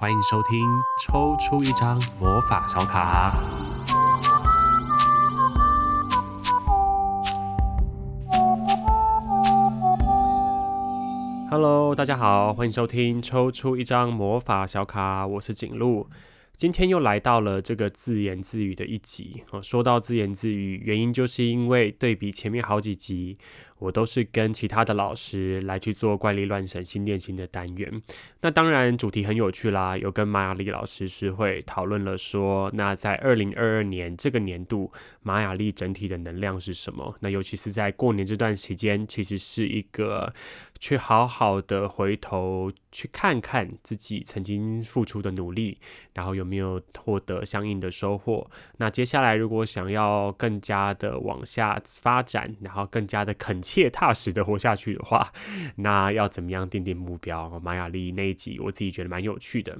欢迎收听抽出一张魔法小卡。Hello，大家好，欢迎收听抽出一张魔法小卡，我是景路。今天又来到了这个自言自语的一集。说到自言自语，原因就是因为对比前面好几集，我都是跟其他的老师来去做怪力乱神心电心的单元。那当然主题很有趣啦，有跟马雅丽老师是会讨论了说，那在二零二二年这个年度马雅丽整体的能量是什么？那尤其是在过年这段时间，其实是一个。去好好的回头去看看自己曾经付出的努力，然后有没有获得相应的收获。那接下来如果想要更加的往下发展，然后更加的肯切踏实的活下去的话，那要怎么样定定目标？马雅丽那一集我自己觉得蛮有趣的。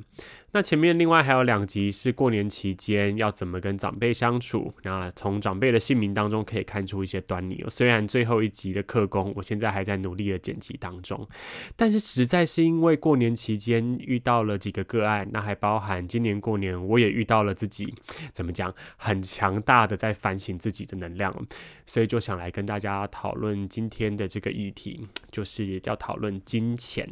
那前面另外还有两集是过年期间要怎么跟长辈相处，那从长辈的姓名当中可以看出一些端倪。虽然最后一集的课工，我现在还在努力的剪辑当中，但是实在是因为过年期间遇到了几个个案，那还包含今年过年我也遇到了自己怎么讲很强大的在反省自己的能量，所以就想来跟大家讨论今天的这个议题，就是要讨论金钱。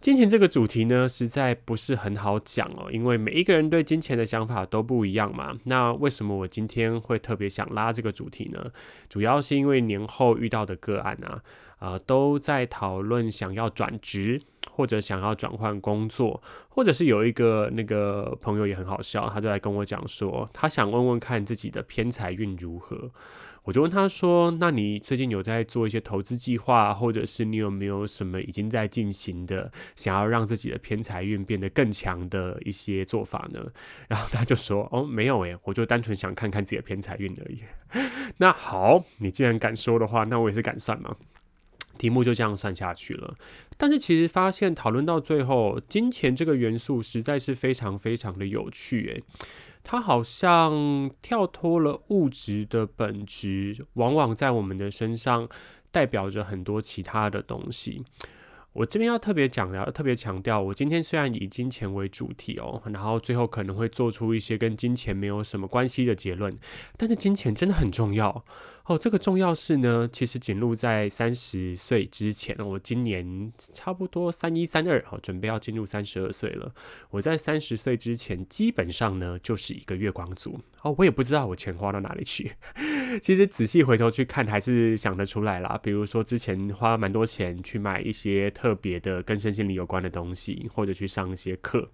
金钱这个主题呢，实在不是很好讲哦，因为每一个人对金钱的想法都不一样嘛。那为什么我今天会特别想拉这个主题呢？主要是因为年后遇到的个案啊，呃，都在讨论想要转职，或者想要转换工作，或者是有一个那个朋友也很好笑，他就来跟我讲说，他想问问看自己的偏财运如何。我就问他说：“那你最近有在做一些投资计划，或者是你有没有什么已经在进行的，想要让自己的偏财运变得更强的一些做法呢？” 然后他就说：“哦，没有诶，我就单纯想看看自己的偏财运而已。”那好，你既然敢说的话，那我也是敢算嘛。题目就这样算下去了。但是其实发现讨论到最后，金钱这个元素实在是非常非常的有趣诶。它好像跳脱了物质的本质，往往在我们的身上代表着很多其他的东西。我这边要特别讲的，要特别强调，我今天虽然以金钱为主题哦，然后最后可能会做出一些跟金钱没有什么关系的结论，但是金钱真的很重要。哦，这个重要是呢，其实仅录在三十岁之前，我今年差不多三一三二，好，准备要进入三十二岁了。我在三十岁之前，基本上呢就是一个月光族。哦，我也不知道我钱花到哪里去。其实仔细回头去看，还是想得出来啦。比如说之前花蛮多钱去买一些特别的跟身心灵有关的东西，或者去上一些课。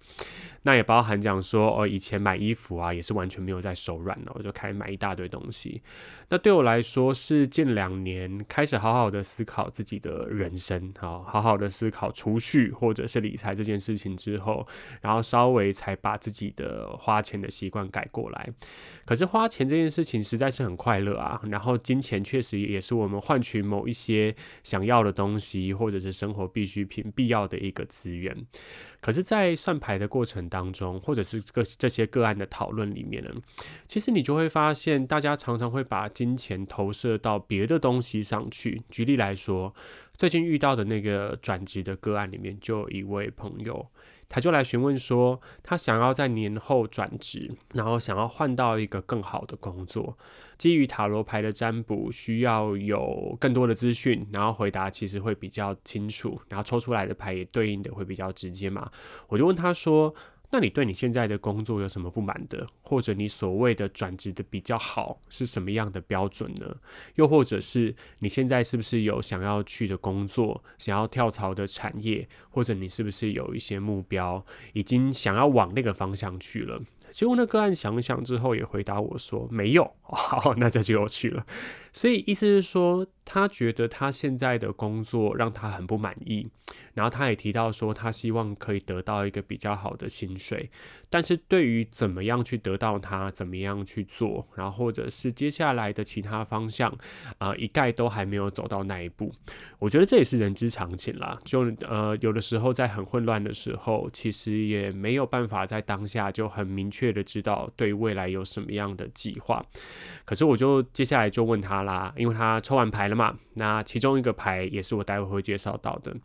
那也包含讲说，哦，以前买衣服啊，也是完全没有在手软的，我就开始买一大堆东西。那对我来说，是近两年开始好好的思考自己的人生，好，好好的思考储蓄或者是理财这件事情之后，然后稍微才把自己的花钱的习惯改过来。可是花钱这件事情实在是很快乐啊，然后金钱确实也是我们换取某一些想要的东西或者是生活必需品必要的一个资源。可是，在算牌的过程当中，或者是这个这些个案的讨论里面呢，其实你就会发现，大家常常会把金钱投射到别的东西上去。举例来说，最近遇到的那个转职的个案里面，就有一位朋友。他就来询问说，他想要在年后转职，然后想要换到一个更好的工作。基于塔罗牌的占卜，需要有更多的资讯，然后回答其实会比较清楚，然后抽出来的牌也对应的会比较直接嘛。我就问他说。那你对你现在的工作有什么不满的？或者你所谓的转职的比较好是什么样的标准呢？又或者是你现在是不是有想要去的工作，想要跳槽的产业，或者你是不是有一些目标，已经想要往那个方向去了？结果那个案想想之后也回答我说没有。好，那这就有趣了。所以意思是说，他觉得他现在的工作让他很不满意，然后他也提到说，他希望可以得到一个比较好的薪水，但是对于怎么样去得到他，怎么样去做，然后或者是接下来的其他方向，啊、一概都还没有走到那一步。我觉得这也是人之常情啦。就呃，有的时候在很混乱的时候，其实也没有办法在当下就很明确的知道对未来有什么样的计划。可是我就接下来就问他啦，因为他抽完牌了嘛，那其中一个牌也是我待会会介绍到的，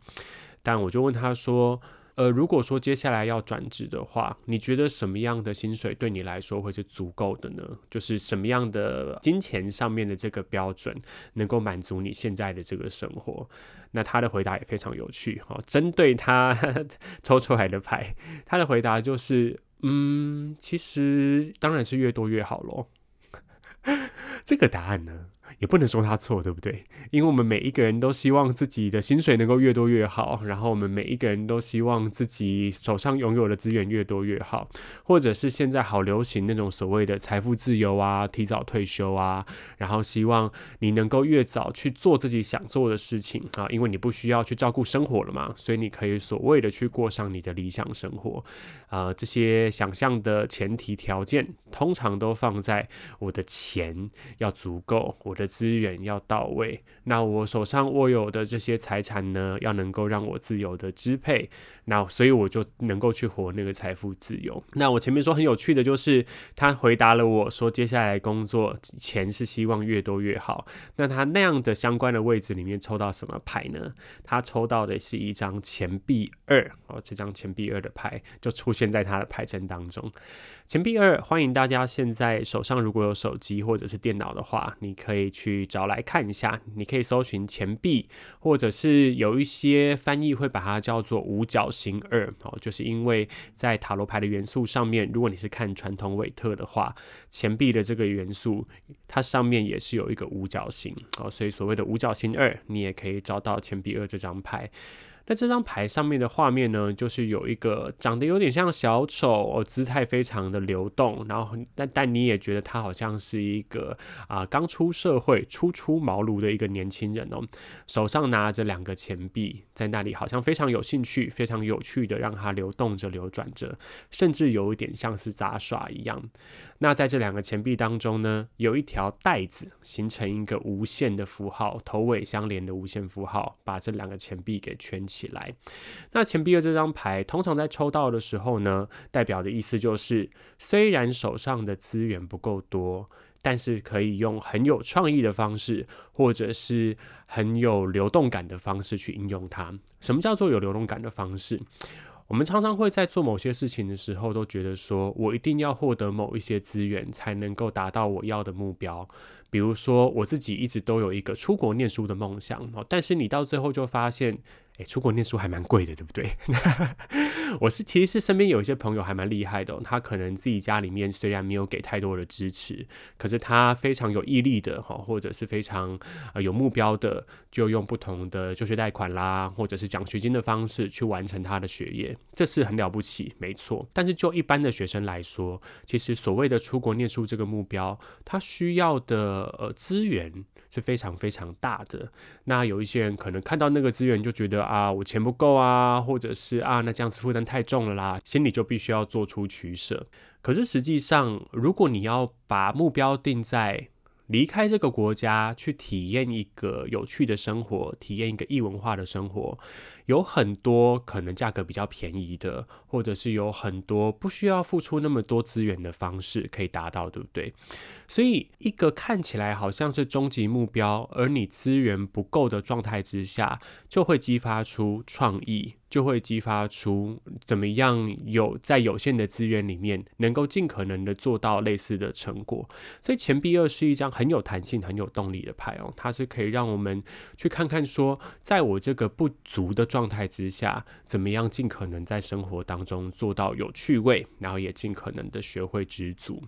但我就问他说，呃，如果说接下来要转职的话，你觉得什么样的薪水对你来说会是足够的呢？就是什么样的金钱上面的这个标准能够满足你现在的这个生活？那他的回答也非常有趣哦，针对他 抽出来的牌，他的回答就是，嗯，其实当然是越多越好喽。这个答案呢，也不能说他错，对不对？因为我们每一个人都希望自己的薪水能够越多越好，然后我们每一个人都希望自己手上拥有的资源越多越好，或者是现在好流行那种所谓的财富自由啊、提早退休啊，然后希望你能够越早去做自己想做的事情啊，因为你不需要去照顾生活了嘛，所以你可以所谓的去过上你的理想生活。啊、这些想象的前提条件，通常都放在我的钱要足够，我的。资源要到位，那我手上握有的这些财产呢，要能够让我自由的支配，那所以我就能够去活那个财富自由。那我前面说很有趣的就是，他回答了我说，接下来工作钱是希望越多越好。那他那样的相关的位置里面抽到什么牌呢？他抽到的是一张钱币二哦，这张钱币二的牌就出现在他的牌阵当中。钱币二，欢迎大家现在手上如果有手机或者是电脑的话，你可以去找来看一下。你可以搜寻钱币，或者是有一些翻译会把它叫做五角星二哦，就是因为在塔罗牌的元素上面，如果你是看传统韦特的话，钱币的这个元素它上面也是有一个五角星哦，所以所谓的五角星二，你也可以找到钱币二这张牌。那这张牌上面的画面呢，就是有一个长得有点像小丑，姿态非常的流动，然后但但你也觉得他好像是一个啊刚出社会、初出茅庐的一个年轻人哦，手上拿着两个钱币，在那里好像非常有兴趣、非常有趣的让它流动着、流转着，甚至有一点像是杂耍一样。那在这两个钱币当中呢，有一条带子形成一个无限的符号，头尾相连的无限符号，把这两个钱币给圈起来。那钱币二这张牌，通常在抽到的时候呢，代表的意思就是，虽然手上的资源不够多，但是可以用很有创意的方式，或者是很有流动感的方式去应用它。什么叫做有流动感的方式？我们常常会在做某些事情的时候，都觉得说我一定要获得某一些资源，才能够达到我要的目标。比如说，我自己一直都有一个出国念书的梦想，但是你到最后就发现。诶、出国念书还蛮贵的，对不对？我是其实是身边有一些朋友还蛮厉害的，他可能自己家里面虽然没有给太多的支持，可是他非常有毅力的哈，或者是非常呃有目标的，就用不同的助学贷款啦，或者是奖学金的方式去完成他的学业，这是很了不起，没错。但是就一般的学生来说，其实所谓的出国念书这个目标，他需要的呃资源是非常非常大的。那有一些人可能看到那个资源就觉得。啊，我钱不够啊，或者是啊，那这样子负担太重了啦，心里就必须要做出取舍。可是实际上，如果你要把目标定在离开这个国家，去体验一个有趣的生活，体验一个异文化的生活。有很多可能价格比较便宜的，或者是有很多不需要付出那么多资源的方式可以达到，对不对？所以一个看起来好像是终极目标，而你资源不够的状态之下，就会激发出创意，就会激发出怎么样有在有限的资源里面能够尽可能的做到类似的成果。所以钱币二是一张很有弹性、很有动力的牌哦，它是可以让我们去看看说，在我这个不足的。状态之下，怎么样尽可能在生活当中做到有趣味，然后也尽可能的学会知足。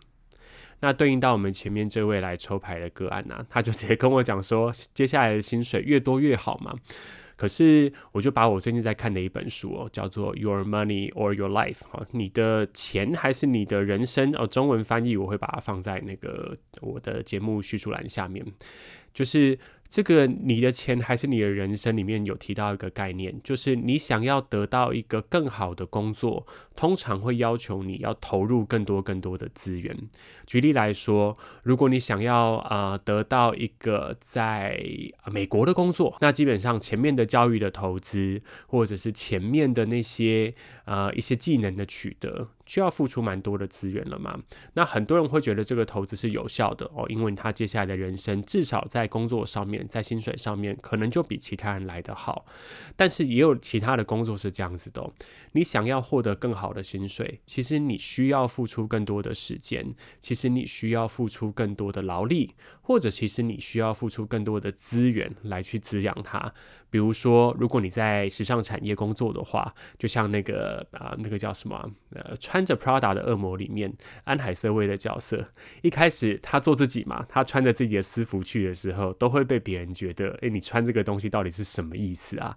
那对应到我们前面这位来抽牌的个案呢、啊，他就直接跟我讲说，接下来的薪水越多越好嘛。可是我就把我最近在看的一本书哦，叫做《Your Money or Your Life》哈，你的钱还是你的人生哦，中文翻译我会把它放在那个我的节目叙述栏下面，就是。这个你的钱还是你的人生里面有提到一个概念，就是你想要得到一个更好的工作，通常会要求你要投入更多更多的资源。举例来说，如果你想要呃得到一个在美国的工作，那基本上前面的教育的投资，或者是前面的那些呃一些技能的取得。需要付出蛮多的资源了嘛？那很多人会觉得这个投资是有效的哦，因为他接下来的人生至少在工作上面，在薪水上面可能就比其他人来得好。但是也有其他的工作是这样子的哦，你想要获得更好的薪水，其实你需要付出更多的时间，其实你需要付出更多的劳力，或者其实你需要付出更多的资源来去滋养它。比如说，如果你在时尚产业工作的话，就像那个啊，那个叫什么？呃，穿着 Prada 的恶魔里面，安海瑟薇的角色，一开始他做自己嘛，他穿着自己的私服去的时候，都会被别人觉得，诶，你穿这个东西到底是什么意思啊？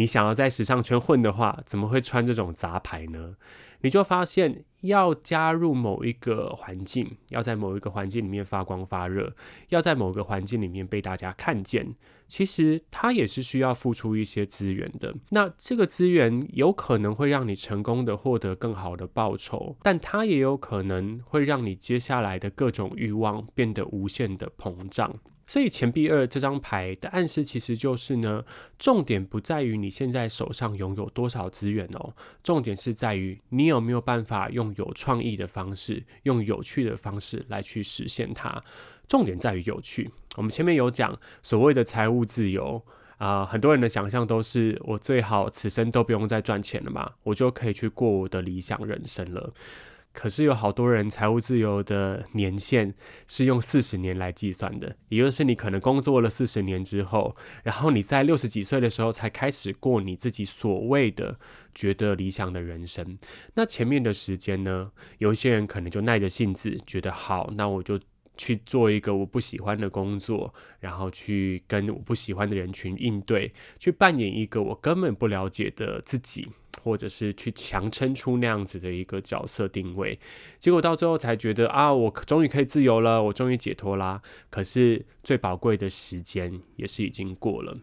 你想要在时尚圈混的话，怎么会穿这种杂牌呢？你就发现，要加入某一个环境，要在某一个环境里面发光发热，要在某个环境里面被大家看见，其实它也是需要付出一些资源的。那这个资源有可能会让你成功的获得更好的报酬，但它也有可能会让你接下来的各种欲望变得无限的膨胀。所以钱币二这张牌的暗示其实就是呢，重点不在于你现在手上拥有多少资源哦，重点是在于你有没有办法用有创意的方式，用有趣的方式来去实现它。重点在于有趣。我们前面有讲所谓的财务自由啊，很多人的想象都是我最好此生都不用再赚钱了嘛，我就可以去过我的理想人生了。可是有好多人财务自由的年限是用四十年来计算的，也就是你可能工作了四十年之后，然后你在六十几岁的时候才开始过你自己所谓的觉得理想的人生。那前面的时间呢，有一些人可能就耐着性子，觉得好，那我就去做一个我不喜欢的工作，然后去跟我不喜欢的人群应对，去扮演一个我根本不了解的自己。或者是去强撑出那样子的一个角色定位，结果到最后才觉得啊，我终于可以自由了，我终于解脱啦。可是最宝贵的时间也是已经过了。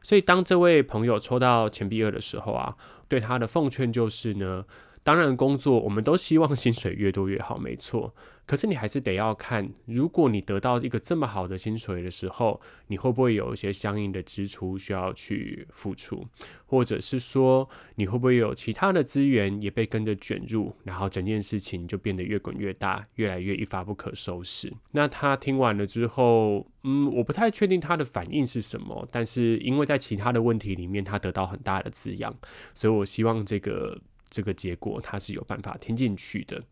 所以当这位朋友抽到钱币二的时候啊，对他的奉劝就是呢，当然工作我们都希望薪水越多越好，没错。可是你还是得要看，如果你得到一个这么好的薪水的时候，你会不会有一些相应的支出需要去付出，或者是说你会不会有其他的资源也被跟着卷入，然后整件事情就变得越滚越大，越来越一发不可收拾。那他听完了之后，嗯，我不太确定他的反应是什么，但是因为在其他的问题里面他得到很大的滋养，所以我希望这个这个结果他是有办法听进去的。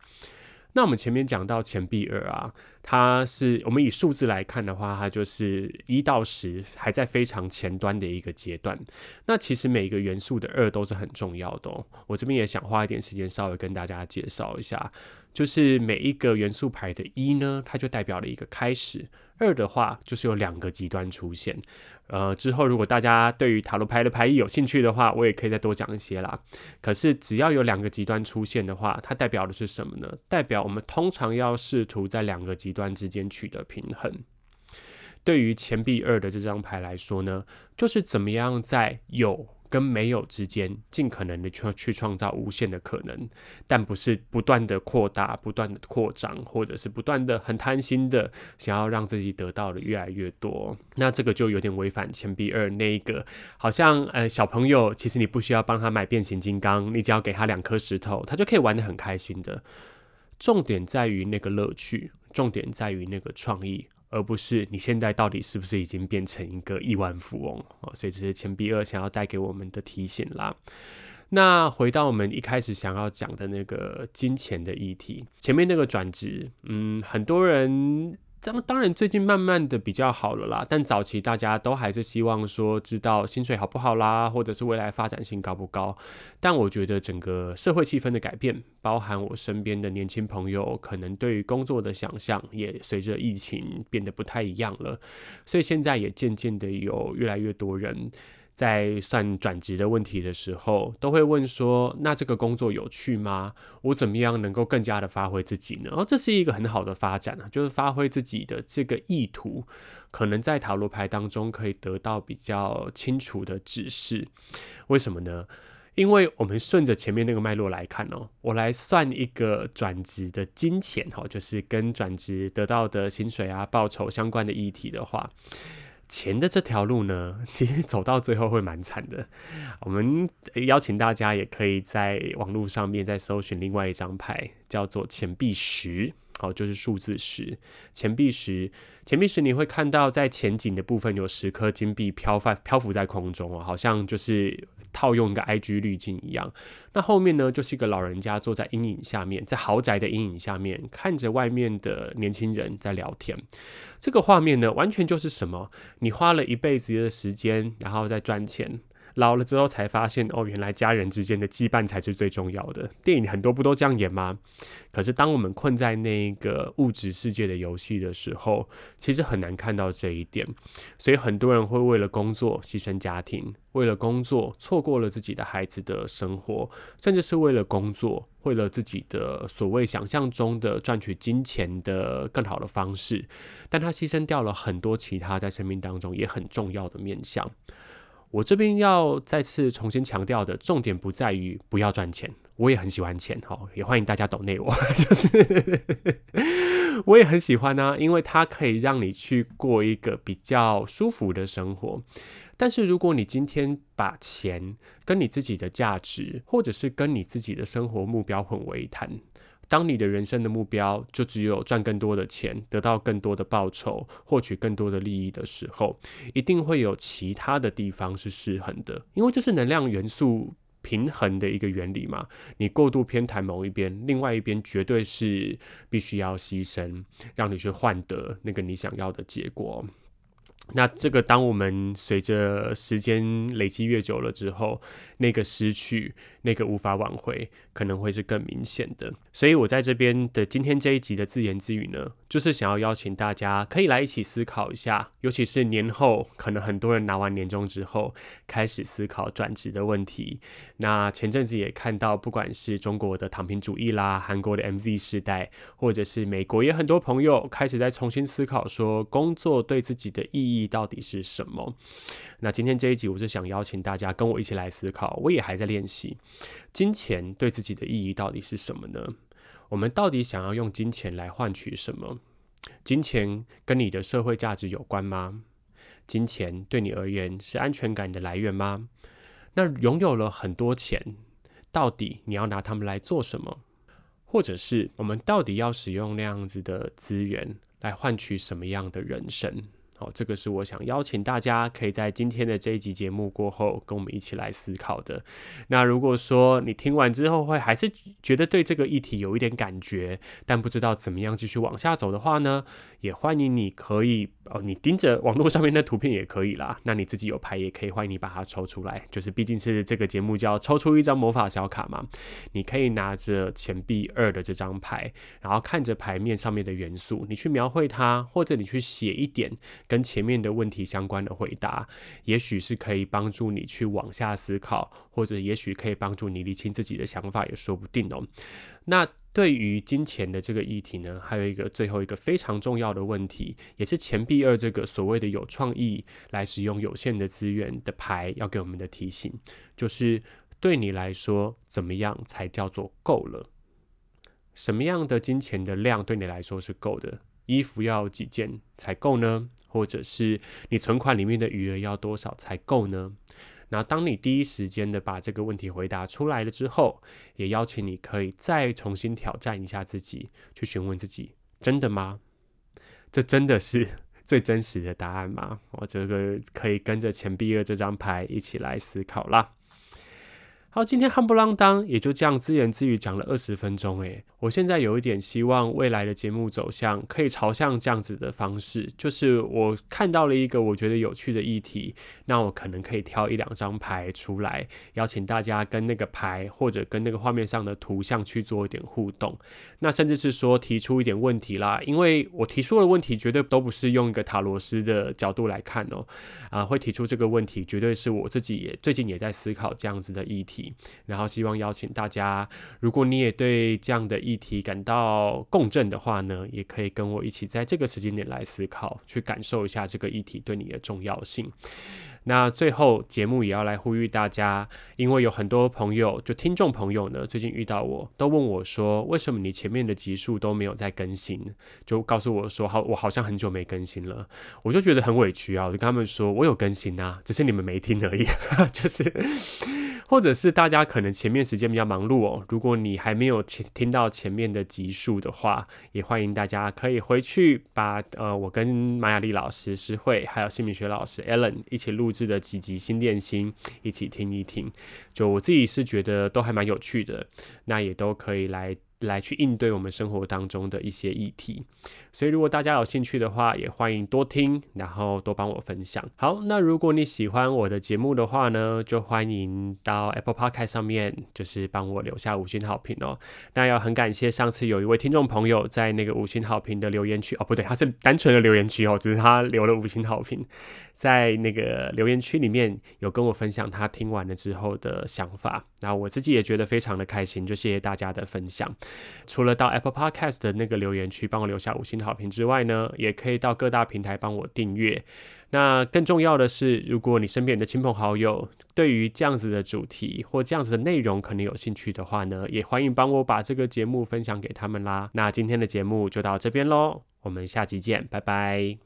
那我们前面讲到钱币二啊，它是我们以数字来看的话，它就是一到十还在非常前端的一个阶段。那其实每一个元素的二都是很重要的哦。我这边也想花一点时间稍微跟大家介绍一下，就是每一个元素牌的一呢，它就代表了一个开始。二的话就是有两个极端出现，呃，之后如果大家对于塔罗牌的牌意有兴趣的话，我也可以再多讲一些啦。可是只要有两个极端出现的话，它代表的是什么呢？代表我们通常要试图在两个极端之间取得平衡。对于钱币二的这张牌来说呢，就是怎么样在有。跟没有之间，尽可能的去去创造无限的可能，但不是不断的扩大、不断的扩张，或者是不断的很贪心的想要让自己得到的越来越多。那这个就有点违反钱币二那一个，好像呃小朋友其实你不需要帮他买变形金刚，你只要给他两颗石头，他就可以玩的很开心的。重点在于那个乐趣，重点在于那个创意。而不是你现在到底是不是已经变成一个亿万富翁哦？所以这是钱币二想要带给我们的提醒啦。那回到我们一开始想要讲的那个金钱的议题，前面那个转职，嗯，很多人。当当然，最近慢慢的比较好了啦。但早期大家都还是希望说，知道薪水好不好啦，或者是未来发展性高不高。但我觉得整个社会气氛的改变，包含我身边的年轻朋友，可能对于工作的想象，也随着疫情变得不太一样了。所以现在也渐渐的有越来越多人。在算转职的问题的时候，都会问说：“那这个工作有趣吗？我怎么样能够更加的发挥自己呢？”哦，这是一个很好的发展啊，就是发挥自己的这个意图，可能在塔罗牌当中可以得到比较清楚的指示。为什么呢？因为我们顺着前面那个脉络来看哦，我来算一个转职的金钱哈，就是跟转职得到的薪水啊、报酬相关的议题的话。钱的这条路呢，其实走到最后会蛮惨的。我们邀请大家也可以在网络上面再搜寻另外一张牌，叫做钱币十。好，就是数字十，钱币十，钱币十，你会看到在前景的部分有十颗金币飘浮漂浮在空中哦，好像就是套用一个 IG 滤镜一样。那后面呢，就是一个老人家坐在阴影下面，在豪宅的阴影下面，看着外面的年轻人在聊天。这个画面呢，完全就是什么？你花了一辈子的时间，然后再赚钱。老了之后才发现，哦，原来家人之间的羁绊才是最重要的。电影很多不都这样演吗？可是当我们困在那个物质世界的游戏的时候，其实很难看到这一点。所以很多人会为了工作牺牲家庭，为了工作错过了自己的孩子的生活，甚至是为了工作，为了自己的所谓想象中的赚取金钱的更好的方式，但他牺牲掉了很多其他在生命当中也很重要的面向。我这边要再次重新强调的重点不在于不要赚钱，我也很喜欢钱，哈，也欢迎大家抖内我，就是我也很喜欢呢，因为它可以让你去过一个比较舒服的生活。但是如果你今天把钱跟你自己的价值，或者是跟你自己的生活目标混为一谈。当你的人生的目标就只有赚更多的钱，得到更多的报酬，获取更多的利益的时候，一定会有其他的地方是失衡的，因为这是能量元素平衡的一个原理嘛。你过度偏袒某一边，另外一边绝对是必须要牺牲，让你去换得那个你想要的结果。那这个，当我们随着时间累积越久了之后，那个失去，那个无法挽回，可能会是更明显的。所以我在这边的今天这一集的自言自语呢，就是想要邀请大家可以来一起思考一下，尤其是年后，可能很多人拿完年终之后，开始思考转职的问题。那前阵子也看到，不管是中国的躺平主义啦，韩国的 MZ 世代，或者是美国，也很多朋友开始在重新思考说，工作对自己的意义到底是什么？那今天这一集，我是想邀请大家跟我一起来思考。我也还在练习，金钱对自己的意义到底是什么呢？我们到底想要用金钱来换取什么？金钱跟你的社会价值有关吗？金钱对你而言是安全感的来源吗？那拥有了很多钱，到底你要拿它们来做什么？或者是我们到底要使用那样子的资源来换取什么样的人生？好，这个是我想邀请大家可以在今天的这一集节目过后，跟我们一起来思考的。那如果说你听完之后会还是觉得对这个议题有一点感觉，但不知道怎么样继续往下走的话呢，也欢迎你可以哦，你盯着网络上面的图片也可以啦。那你自己有牌也可以，欢迎你把它抽出来。就是毕竟是这个节目叫抽出一张魔法小卡嘛，你可以拿着钱币二的这张牌，然后看着牌面上面的元素，你去描绘它，或者你去写一点。跟前面的问题相关的回答，也许是可以帮助你去往下思考，或者也许可以帮助你理清自己的想法，也说不定哦。那对于金钱的这个议题呢，还有一个最后一个非常重要的问题，也是钱币二这个所谓的有创意来使用有限的资源的牌要给我们的提醒，就是对你来说，怎么样才叫做够了？什么样的金钱的量对你来说是够的？衣服要几件才够呢？或者是你存款里面的余额要多少才够呢？那当你第一时间的把这个问题回答出来了之后，也邀请你可以再重新挑战一下自己，去询问自己：真的吗？这真的是 最真实的答案吗？我这个可以跟着钱币二这张牌一起来思考啦。好，今天夯不啷当也就这样自言自语讲了二十分钟诶，我现在有一点希望未来的节目走向可以朝向这样子的方式，就是我看到了一个我觉得有趣的议题，那我可能可以挑一两张牌出来，邀请大家跟那个牌或者跟那个画面上的图像去做一点互动，那甚至是说提出一点问题啦，因为我提出的问题绝对都不是用一个塔罗师的角度来看哦，啊，会提出这个问题绝对是我自己也最近也在思考这样子的议题。然后希望邀请大家，如果你也对这样的议题感到共振的话呢，也可以跟我一起在这个时间点来思考，去感受一下这个议题对你的重要性。那最后节目也要来呼吁大家，因为有很多朋友，就听众朋友呢，最近遇到我都问我说，为什么你前面的集数都没有在更新？就告诉我说，好，我好像很久没更新了，我就觉得很委屈啊，我就跟他们说，我有更新啊，只是你们没听而已，就是。或者是大家可能前面时间比较忙碌哦，如果你还没有听听到前面的集数的话，也欢迎大家可以回去把呃我跟马雅丽老师诗慧还有姓名学老师 Alan 一起录制的几集新电心一起听一听，就我自己是觉得都还蛮有趣的，那也都可以来。来去应对我们生活当中的一些议题，所以如果大家有兴趣的话，也欢迎多听，然后多帮我分享。好，那如果你喜欢我的节目的话呢，就欢迎到 Apple Podcast 上面，就是帮我留下五星好评哦。那要很感谢上次有一位听众朋友在那个五星好评的留言区哦，不对，他是单纯的留言区哦，只是他留了五星好评。在那个留言区里面有跟我分享他听完了之后的想法，然后我自己也觉得非常的开心，就谢谢大家的分享。除了到 Apple Podcast 的那个留言区帮我留下五星好评之外呢，也可以到各大平台帮我订阅。那更重要的是，如果你身边的亲朋好友对于这样子的主题或这样子的内容可能有兴趣的话呢，也欢迎帮我把这个节目分享给他们啦。那今天的节目就到这边喽，我们下集见，拜拜。